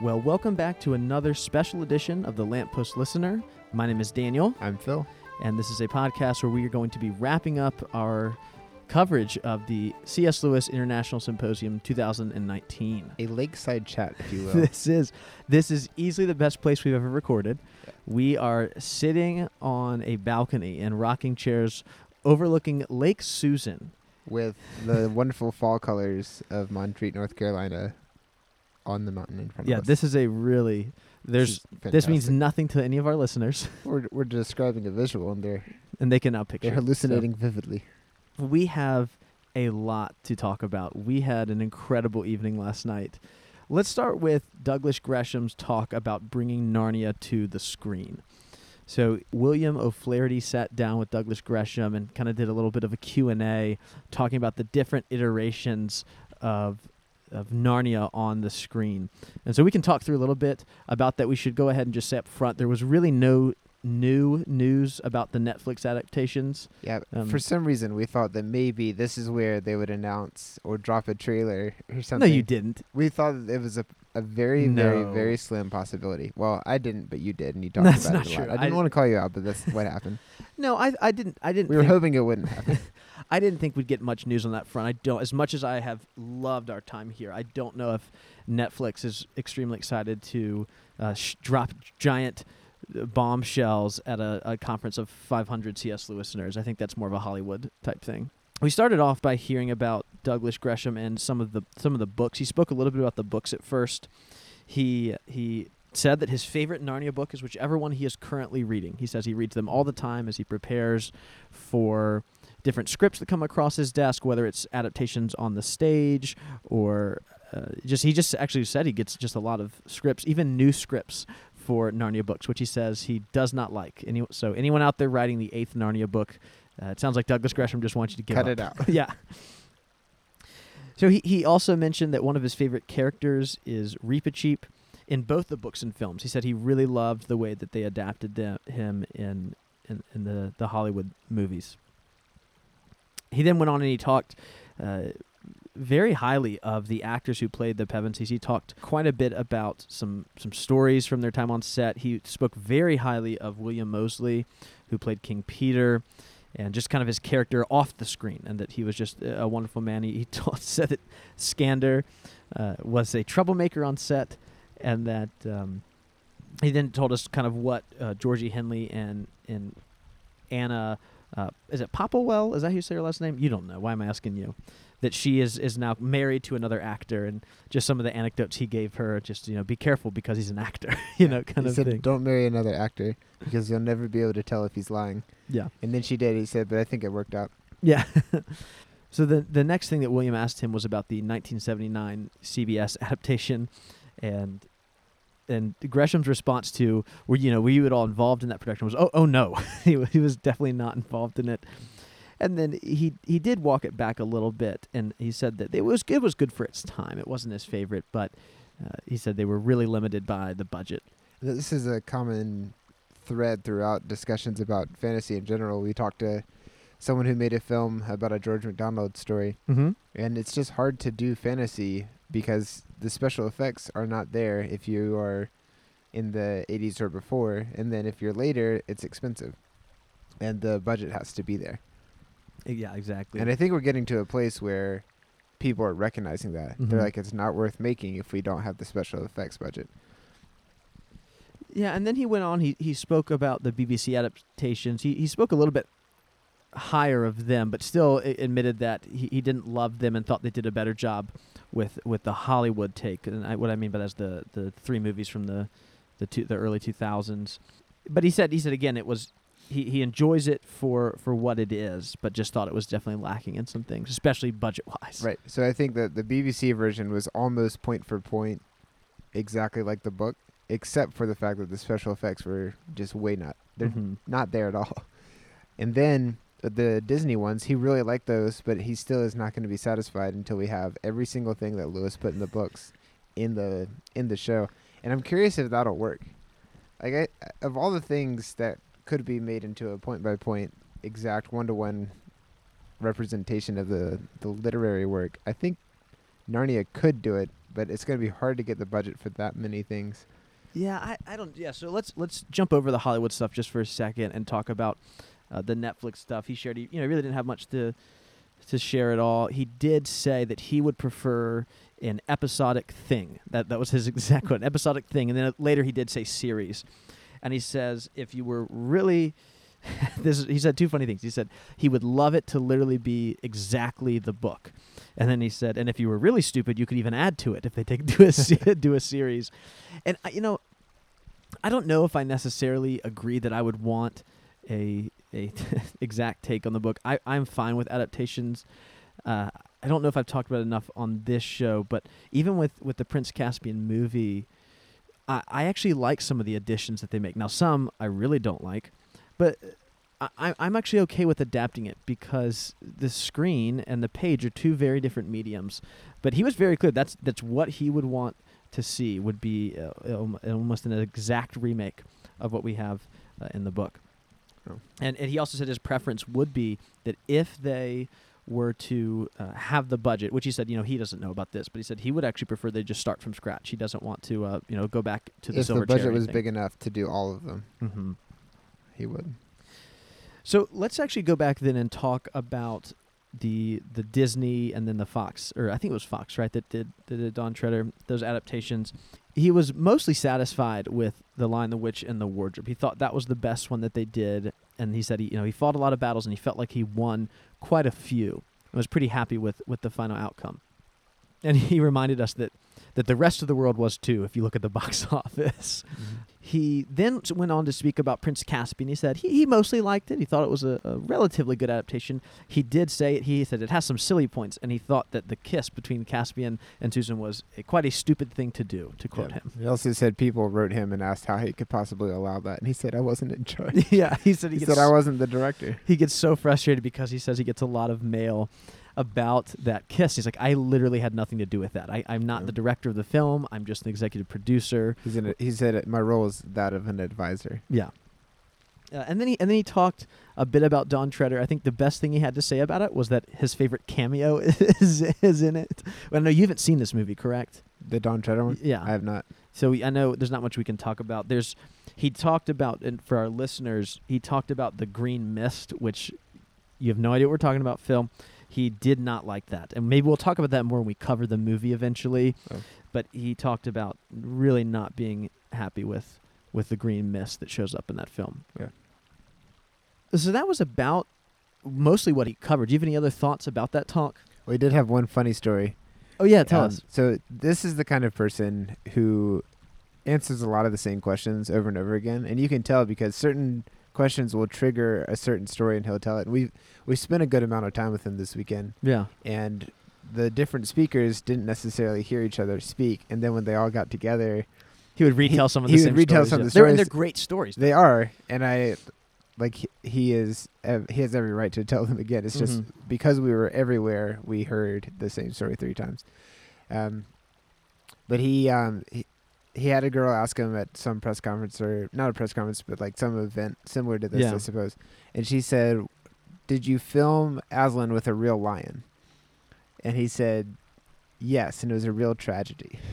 Well, welcome back to another special edition of the Lamppost Listener. My name is Daniel, I'm Phil. and this is a podcast where we are going to be wrapping up our coverage of the C.S. Lewis International Symposium 2019. A lakeside chat, if you will. This is this is easily the best place we've ever recorded. We are sitting on a balcony in rocking chairs overlooking Lake Susan. with the wonderful fall colors of Montreat, North Carolina on the mountain in front Yeah, of us. Yeah, this is a really there's is this means nothing to any of our listeners, we're, we're describing a visual and they're, and they can now picture. they're it. Hallucinating vividly. we have a lot to talk about. We had an incredible evening last night. Let's start with Douglas Gresham's talk about bringing Narnia to the screen. So William O'Flaherty sat down with Douglas Gresham and kind of did a little bit of a Q&A talking about the different iterations of of Narnia on the screen. And so we can talk through a little bit about that. We should go ahead and just say up front there was really no new news about the Netflix adaptations. Yeah, Um, for some reason we thought that maybe this is where they would announce or drop a trailer or something. No, you didn't. We thought that it was a, a very, very, No. very slim possibility. Well, I didn't, but you did, and you talked That's about it a lot. I didn't I- want to call you out, but that's what happened. No, I I didn't I didn't We were hoping it wouldn't happen. I didn't think we'd get much news on that front. I don't as much as I have loved our time here. I don't know if Netflix is extremely excited to uh, sh- drop giant bombshells at a, a conference of 500 CS listeners. I think that's more of a Hollywood type thing. We started off by hearing about Douglas Gresham and some of the some of the books. He spoke a little bit about the books at first. He he said that his favorite Narnia book is whichever one he is currently reading. He says he reads them all the time as he prepares for different scripts that come across his desk, whether it's adaptations on the stage or uh, just he just actually said he gets just a lot of scripts, even new scripts for Narnia books, which he says he does not like. Any, so anyone out there writing the eighth Narnia book, uh, it sounds like Douglas Gresham just wants you to give Cut up. it out. yeah. So he, he also mentioned that one of his favorite characters is Reepicheep in both the books and films. He said he really loved the way that they adapted them, him in, in, in the, the Hollywood movies. He then went on and he talked uh, very highly of the actors who played the Pevensies. He talked quite a bit about some, some stories from their time on set. He spoke very highly of William Moseley, who played King Peter and just kind of his character off the screen, and that he was just a wonderful man. He, he told, said that Skandar uh, was a troublemaker on set, and that um, he then told us kind of what uh, Georgie Henley and and Anna uh, is it Popplewell? Is that how you say her last name? You don't know. Why am I asking you? That she is is now married to another actor, and just some of the anecdotes he gave her. Just you know, be careful because he's an actor. you know, kind he of said, thing. "Don't marry another actor because you'll never be able to tell if he's lying." Yeah. And then she did. He said, "But I think it worked out." Yeah. so the the next thing that William asked him was about the 1979 CBS adaptation, and and Gresham's response to were you know were you at all involved in that production was oh oh no he he was definitely not involved in it, and then he he did walk it back a little bit and he said that it was it was good for its time it wasn't his favorite but uh, he said they were really limited by the budget This is a common thread throughout discussions about fantasy in general. We talked to someone who made a film about a George MacDonald story, mm-hmm. and it's just hard to do fantasy because the special effects are not there if you are in the 80s or before, and then if you're later, it's expensive, and the budget has to be there. Yeah exactly And I think we're getting to a place where people are recognizing that. They're Mhm. like, it's not worth making if we don't have the special effects budget. Yeah, and then he went on. He he spoke about the BBC adaptations. He he spoke a little bit higher of them, but still admitted that he, he didn't love them and thought they did a better job with with the Hollywood take. And I, what I mean by that is the the three movies from the the two, the early two thousands. But he said he said again it was. He, he enjoys it for, for what it is, but just thought it was definitely lacking in some things, especially budget wise. Right. So I think that the BBC version was almost point for point exactly like the book, except for the fact that the special effects were just way not they're Mhm. not there at all. And then the Disney ones, he really liked those, but he still is not going to be satisfied until we have every single thing that Lewis put in the books in the in the show. And I'm curious if that'll work. Like I, of all the things that could be made into a point by point exact one to one representation of the the literary work, I think Narnia could do it but it's going to be hard to get the budget for that many things. Yeah, I, I don't. Yeah, so let's let's jump over the Hollywood stuff just for a second and talk about uh, the Netflix stuff. He shared, he, you know, really didn't have much to to share at all. He did say that he would prefer an episodic thing. That that was his exact quote, an episodic thing. And then later he did say series, and he says if you were really this he said two funny things. He said he would love it to literally be exactly the book, and then he said, and if you were really stupid, you could even add to it if they take do a do a series. And you know, I don't know if I necessarily agree that I would want a a exact take on the book. I I'm fine with adaptations. Uh, I don't know if I've talked about enough on this show, but even with with the Prince Caspian movie, I I actually like some of the additions that they make. Now some I really don't like, but I, I- I'm actually okay with adapting it because the screen and the page are two very different mediums. But he was very clear that's that's what he would want to see would be uh, almost an exact remake of what we have uh, in the book. Oh. And, and he also said his preference would be that if they were to uh, have the budget, which he said, you know, he doesn't know about this, but he said he would actually prefer they just start from scratch. He doesn't want to, uh, you know, go back to the if silver the budget was thing. big enough to do all of them, Mm-hmm. he would. So let's actually go back then and talk about the the Disney and then the Fox, or I think it was Fox, right? That did that did Dawn Treader those adaptations. He was mostly satisfied with the Lion, the Witch, and the Wardrobe. He thought that was the best one that they did, and he said he you know he fought a lot of battles and he felt like he won quite a few. and was pretty happy with with the final outcome. And he reminded us that that the rest of the world was too. If you look at the box office. Mm-hmm. He then went on to speak about Prince Caspian. He said he, he mostly liked it. He thought it was a, a relatively good adaptation. He did say it. He said it has some silly points, and he thought that the kiss between Caspian and Susan was a, quite a stupid thing to do. To quote him. He also said people wrote him and asked how he could possibly allow that, and he said I wasn't in charge. yeah, he said he, he gets said I wasn't the director. he gets so frustrated because he says he gets a lot of mail about that kiss. He's like, I literally had nothing to do with that. I, I'm not Yeah. the director of the film. I'm just an executive producer. He's in a, he said my role is that of an advisor. Yeah. Uh, and then he and then he talked a bit about Dawn Treader. I think the best thing he had to say about it was that his favorite cameo is is in it. Well, no, you haven't seen this movie, correct? The Dawn Treader one. Yeah. I have not. So we, I know there's not much we can talk about. There's he talked about and for our listeners, he talked about the green mist, which you have no idea what we're talking about, Phil. He did not like that, and maybe we'll talk about that more when we cover the movie eventually. Oh. But he talked about really not being happy with with the green mist that shows up in that film. Yeah. So that was about mostly what he covered. Do you have any other thoughts about that talk? We did have one funny story. Oh yeah, tell Um, us. So this is the kind of person who answers a lot of the same questions over and over again, and you can tell because certain questions will trigger a certain story, and he'll tell it. We we spent a good amount of time with him this weekend, Yeah. and the different speakers didn't necessarily hear each other speak, and then when they all got together, He would retell He- some of he the would retell stories. some of yeah. the They're, and they're great stories. they are, and I like he, he is he has every right to tell them again. It's just Mhm. because we were everywhere, we heard the same story three times. Um, but he um he, he had a girl ask him at some press conference or not a press conference, but like some event similar to this, Yeah. I suppose. And she said, "Did you film Aslan with a real lion?" And he said, "Yes, and it was a real tragedy."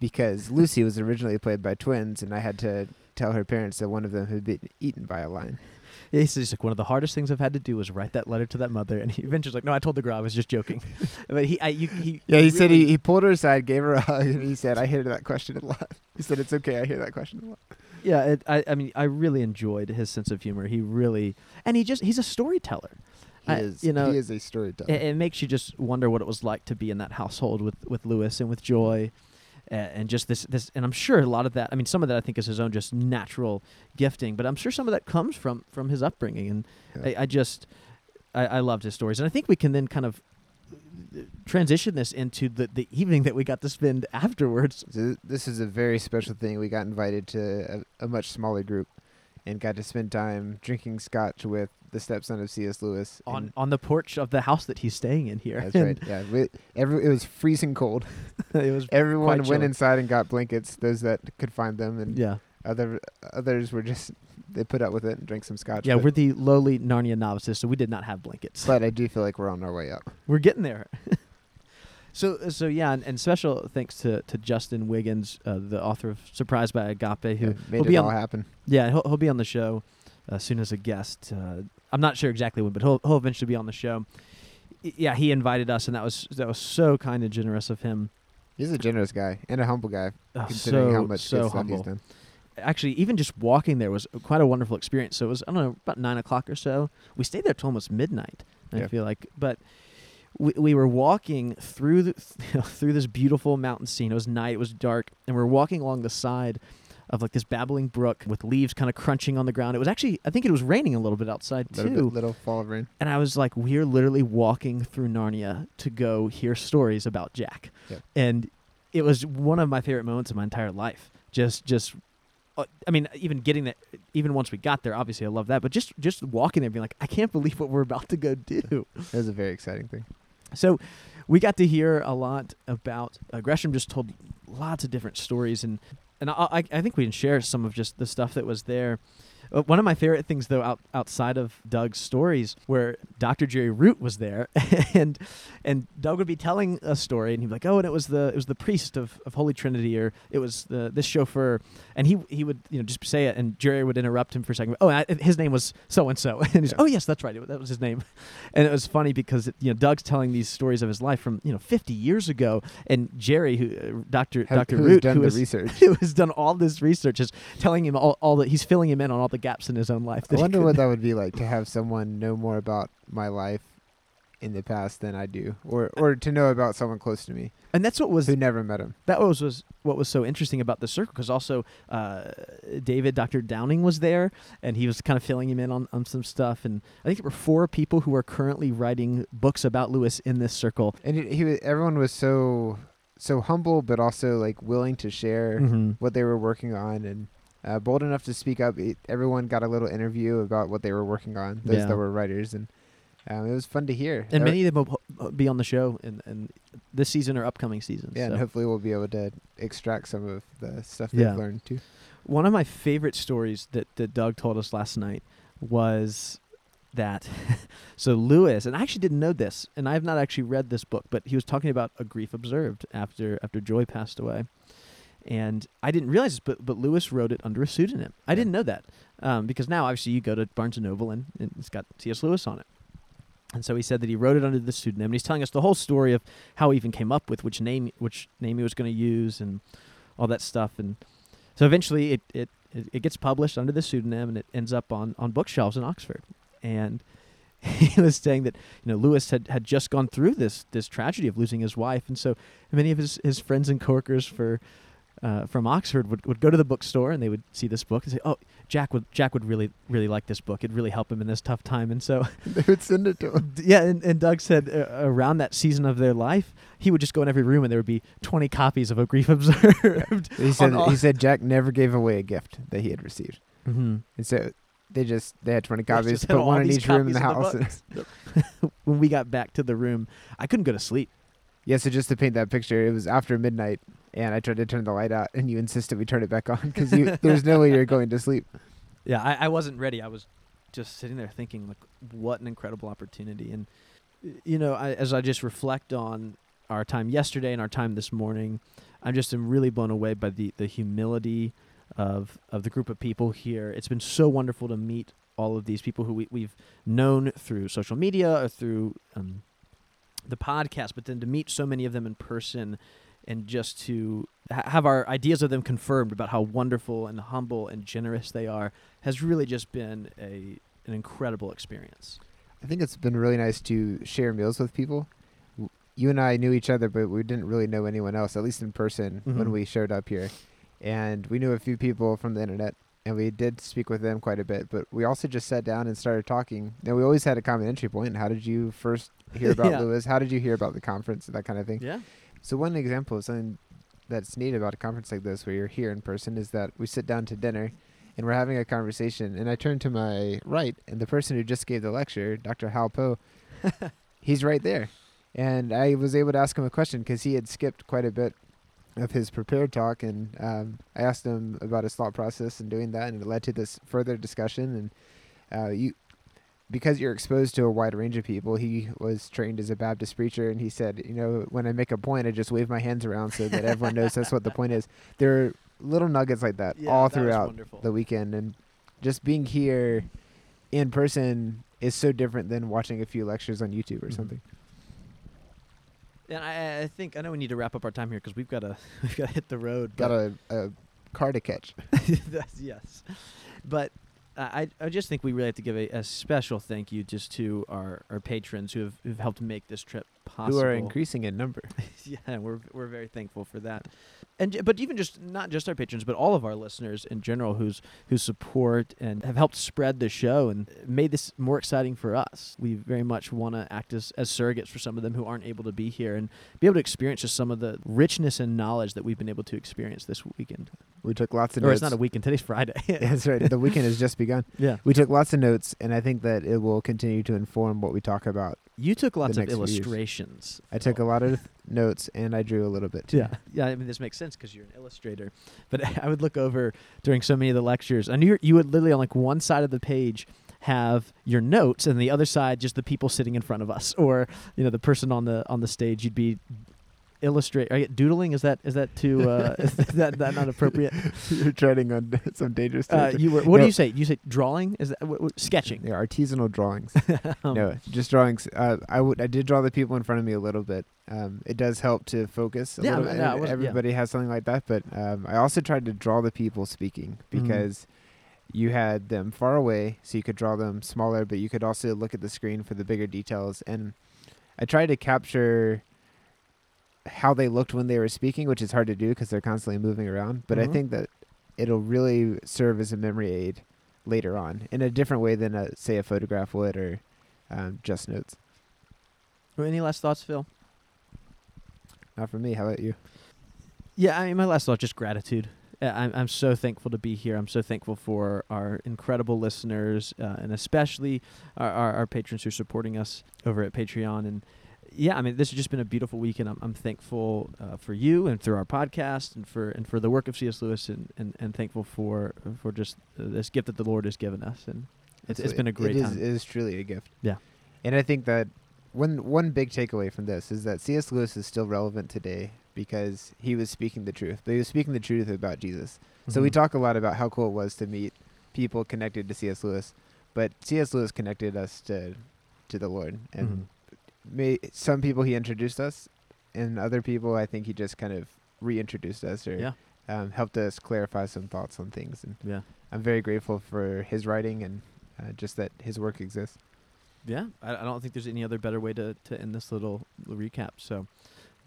Because Lucy was originally played by twins, and I had to tell her parents that one of them had been eaten by a lion. Yeah, he says like one of the hardest things I've had to do was write that letter to that mother, and he eventually was like, "No, I told the girl I was just joking." but he, I, you, he, Yeah, he said he, really- he pulled her aside, gave her a hug, and he said, "I hear that question a lot." He said, "It's okay, I hear that question a lot." yeah, it, I, I mean, I really enjoyed his sense of humor. He really, and he just, he's a storyteller. He I- is, you know, he is a storyteller. It, it makes you just wonder what it was like to be in that household with with Lewis and with Joy, and just this this. And I'm sure a lot of that. I mean, some of that I think is his own just natural gifting, but I'm sure some of that comes from from his upbringing. And Yeah. I, I just I, I loved his stories, and I think we can then kind of uh, transition this into the the evening that we got to spend afterwards. This is a very special thing. We got invited to a, a much smaller group, and got to spend time drinking scotch with the stepson of C.S. Lewis. On, on the porch of the house that he's staying in here. that's right. Yeah, we, every it was freezing cold. it was Everyone went chilly. inside and got blankets. Those that could find them, and yeah other others were just they put up with it and drank some scotch. yeah. We're the lowly Narnia novices, so we did not have blankets. but I do feel like we're on our way up. We're getting there. So so yeah, and, and special thanks to, to Justin Wiggins, uh, the author of Surprised by Agape, who Yeah, made will it be all on happen. yeah he'll, he'll be on the show uh, soon as a guest. Uh, I'm not sure exactly when, but he'll he'll eventually be on the show. Y- Yeah, he invited us, and that was that was so kind and generous of him. He's a generous guy and a humble guy, Oh, considering so how much so good stuff he's done. Actually, even just walking there was quite a wonderful experience. So it was I don't know about nine o'clock or so. We stayed there till almost midnight. I feel like, but we, we were walking through the, through this beautiful mountain scene. It was night. It was dark, and we are walking along the side of like this babbling brook with leaves kind of crunching on the ground. It was actually I think it was raining a little bit outside Little, too. bit, little fall of rain. And I was like, we're literally walking through Narnia to go hear stories about Jack. Yep. And it was one of my favorite moments of my entire life. Just, just, uh, I mean, even getting that, even once we got there, obviously I love that, but just, just walking there, being like, I can't believe what we're about to go do. That was a very exciting thing. So we got to hear a lot about uh, Gresham. Just told lots of different stories, and and I, I, I think we can share some of just the stuff that was there. Uh, one of my favorite things, though, out, outside of Doug's stories, where Dr. Jerry Root was there, and and Doug would be telling a story, and he'd be like, "Oh, and it was the it was the priest of, of Holy Trinity, or it was the this chauffeur," and he he would you know just say it, and Jerry would interrupt him for a second. Oh, I, his name was so and so, and he's oh yes, that's right, that was his name, and it was funny because you know Doug's telling these stories of his life from you know 50 years ago, and Jerry, who uh, Dr. Have- Dr. Root, done who research? who has done all this research is telling him all, all that he's filling him in on all the gaps in his own life. I wonder what that would be like to have someone know more about my life in the past than I do, or or to know about someone close to me and that's what was who never met him. that was, was what was so interesting about the circle because also uh, David Dr. Downing was there and he was kind of filling him in on, on some stuff and I think there were four people who are currently writing books about Lewis in this circle. And he, he was, everyone was so so humble, but also like willing to share Mhm. what they were working on and uh, bold enough to speak up. It, everyone got a little interview about what they were working on. Those Yeah. that were writers, and um, it was fun to hear. And Uh, many of them will be on the show in, in this season or upcoming seasons. yeah, so. and hopefully we'll be able to extract some of the stuff Yeah. they've learned too. One of my favorite stories that, that Doug told us last night was that so Lewis and I actually didn't know this and I have not actually read this book but he was talking about a grief observed after after Joy passed away and I didn't realize this but but Lewis wrote it under a pseudonym I Yeah. didn't know that um, because now obviously you go to Barnes and Noble and, and it's got C.S. Lewis on it and so he said that he wrote it under the pseudonym and he's telling us the whole story of how he even came up with which name which name he was going to use and all that stuff and so eventually it, it, it, it gets published under the pseudonym and it ends up on, on bookshelves in Oxford. And he was saying that, you know, Lewis had, had just gone through this this tragedy of losing his wife. And so many of his, his friends and coworkers for uh, from Oxford would, would go to the bookstore and they would see this book and say, Oh, Jack would Jack would really really like this book. It'd really help him in this tough time. And so they would send it to him. Yeah, and, and Doug said uh, around that season of their life, he would just go in every room and there would be 20 copies of A Grief Observed. He said he said Jack never gave away a gift that he had received, mm-hmm. and so they just they had twenty copies, just put one in each room in the house. the when we got back to the room, I couldn't go to sleep. yeah, so just to paint that picture, it was after midnight, and I tried to turn the light out, and you insisted we turn it back on because there's no way you're going to sleep. Yeah, I, I wasn't ready. I was just sitting there thinking, like, what an incredible opportunity. And, you know, I, as I just reflect on our time yesterday and our time this morning, I'm just am really blown away by the, the humility of, of the group of people here. It's been so wonderful to meet all of these people who we, we've known through social media or through um, the podcast, but then to meet so many of them in person and just to ha- have our ideas of them confirmed about how wonderful and humble and generous they are has really just been a an incredible experience. I think it's been really nice to share meals with people. You and I knew each other, but we didn't really know anyone else, at least in person, Mhm. when we showed up here. And we knew a few people from the internet, and we did speak with them quite a bit. But we also just sat down and started talking. Now, we always had a common entry point. How did you first hear about Yeah. Lewis? How did you hear about the conference? And that kind of thing. Yeah. So one example of something that's neat about a conference like this, where you're here in person, is that we sit down to dinner, and we're having a conversation. And I turn to my right, and the person who just gave the lecture, Dr. Hal Poe, he's right there. And I was able to ask him a question because he had skipped quite a bit of his prepared talk, and um, I asked him about his thought process in doing that, and it led to this further discussion. And uh, you, because you're exposed to a wide range of people, he was trained as a Baptist preacher, and he said, you know, when I make a point, I just wave my hands around so that everyone knows that's what the point is. There are little nuggets like that Yeah, all that throughout wonderful. the weekend, and just being here in person is so different than watching a few lectures on YouTube or Mhm. something. And I, I think I know we need to wrap up our time here because we've got to we've got to hit the road. Got a, a car to catch. Yes, but uh, I I just think we really have to give a, a special thank you just to our, our patrons who have who've helped make this trip possible. Who are increasing in number. yeah, we're we're very thankful for that. And j- but even just not just our patrons, but all of our listeners in general, who's who support and have helped spread the show and made this more exciting for us. We very much want to act as, as surrogates for some of them who aren't able to be here and be able to experience just some of the richness and knowledge that we've been able to experience this weekend. We took lots of or notes. it's not a weekend. Today's Friday. That's right. The weekend has just begun. yeah. We took lots of notes, and I think that it will continue to inform what we talk about. You took lots of next few years. illustrations. I took a lot of notes, and I drew a little bit. Too. Yeah, yeah. I mean, this makes sense because you're an illustrator. But I would look over during so many of the lectures, and you you would literally on like one side of the page have your notes, and the other side just the people sitting in front of us, or you know the person on the on the stage. You'd be illustrate are you- doodling. Is that is that too uh, is that that not appropriate? You're treading on some dangerous Uh, you were. What do you say? You say drawing? Is that what, what, sketching? yeah, artisanal drawings. Um, no, just drawings. Uh, I would. I did draw the people in front of me a little bit. Um, it does help to focus. A Yeah, little no, bit. no, wasn't- yeah. Everybody has something like that, but um, I also tried to draw the people speaking Mhm. because you had them far away, so you could draw them smaller, but you could also look at the screen for the bigger details. And I tried to capture how they looked when they were speaking, which is hard to do because they're constantly moving around. But Mhm. I think that it'll really serve as a memory aid later on in a different way than, a, say, a photograph would or um, just notes. Any last thoughts, Phil? Not for me. How about you? Yeah, I mean, my last thought just gratitude. Uh, I'm I'm so thankful to be here. I'm so thankful for our incredible listeners, uh, and especially our, our our patrons who are supporting us over at Patreon. And yeah, I mean, this has just been a beautiful weekend. I'm I'm thankful uh, for you and through our podcast, and for and for the work of C.S. Lewis, and, and, and thankful for for just uh, this gift that the Lord has given us. And it's, it's been a great it is, time. It is truly a gift. Yeah. And I think that one one big takeaway from this is that C.S. Lewis is still relevant today because he was speaking the truth. But he was speaking the truth about Jesus. So we Mhm. talk a lot about how cool it was to meet people connected to C.S. Lewis, but C.S. Lewis connected us to to the Lord. And Mhm. May, some people he introduced us, and other people I think he just kind of reintroduced us or Yeah, um, helped us clarify some thoughts on things. And yeah. I'm very grateful for his writing and uh, just that his work exists. Yeah, I, I don't think there's any other better way to, to end this little, little recap. So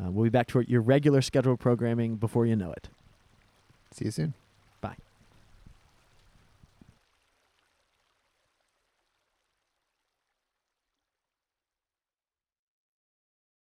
uh, we'll be back to your regular scheduled programming before you know it. See you soon.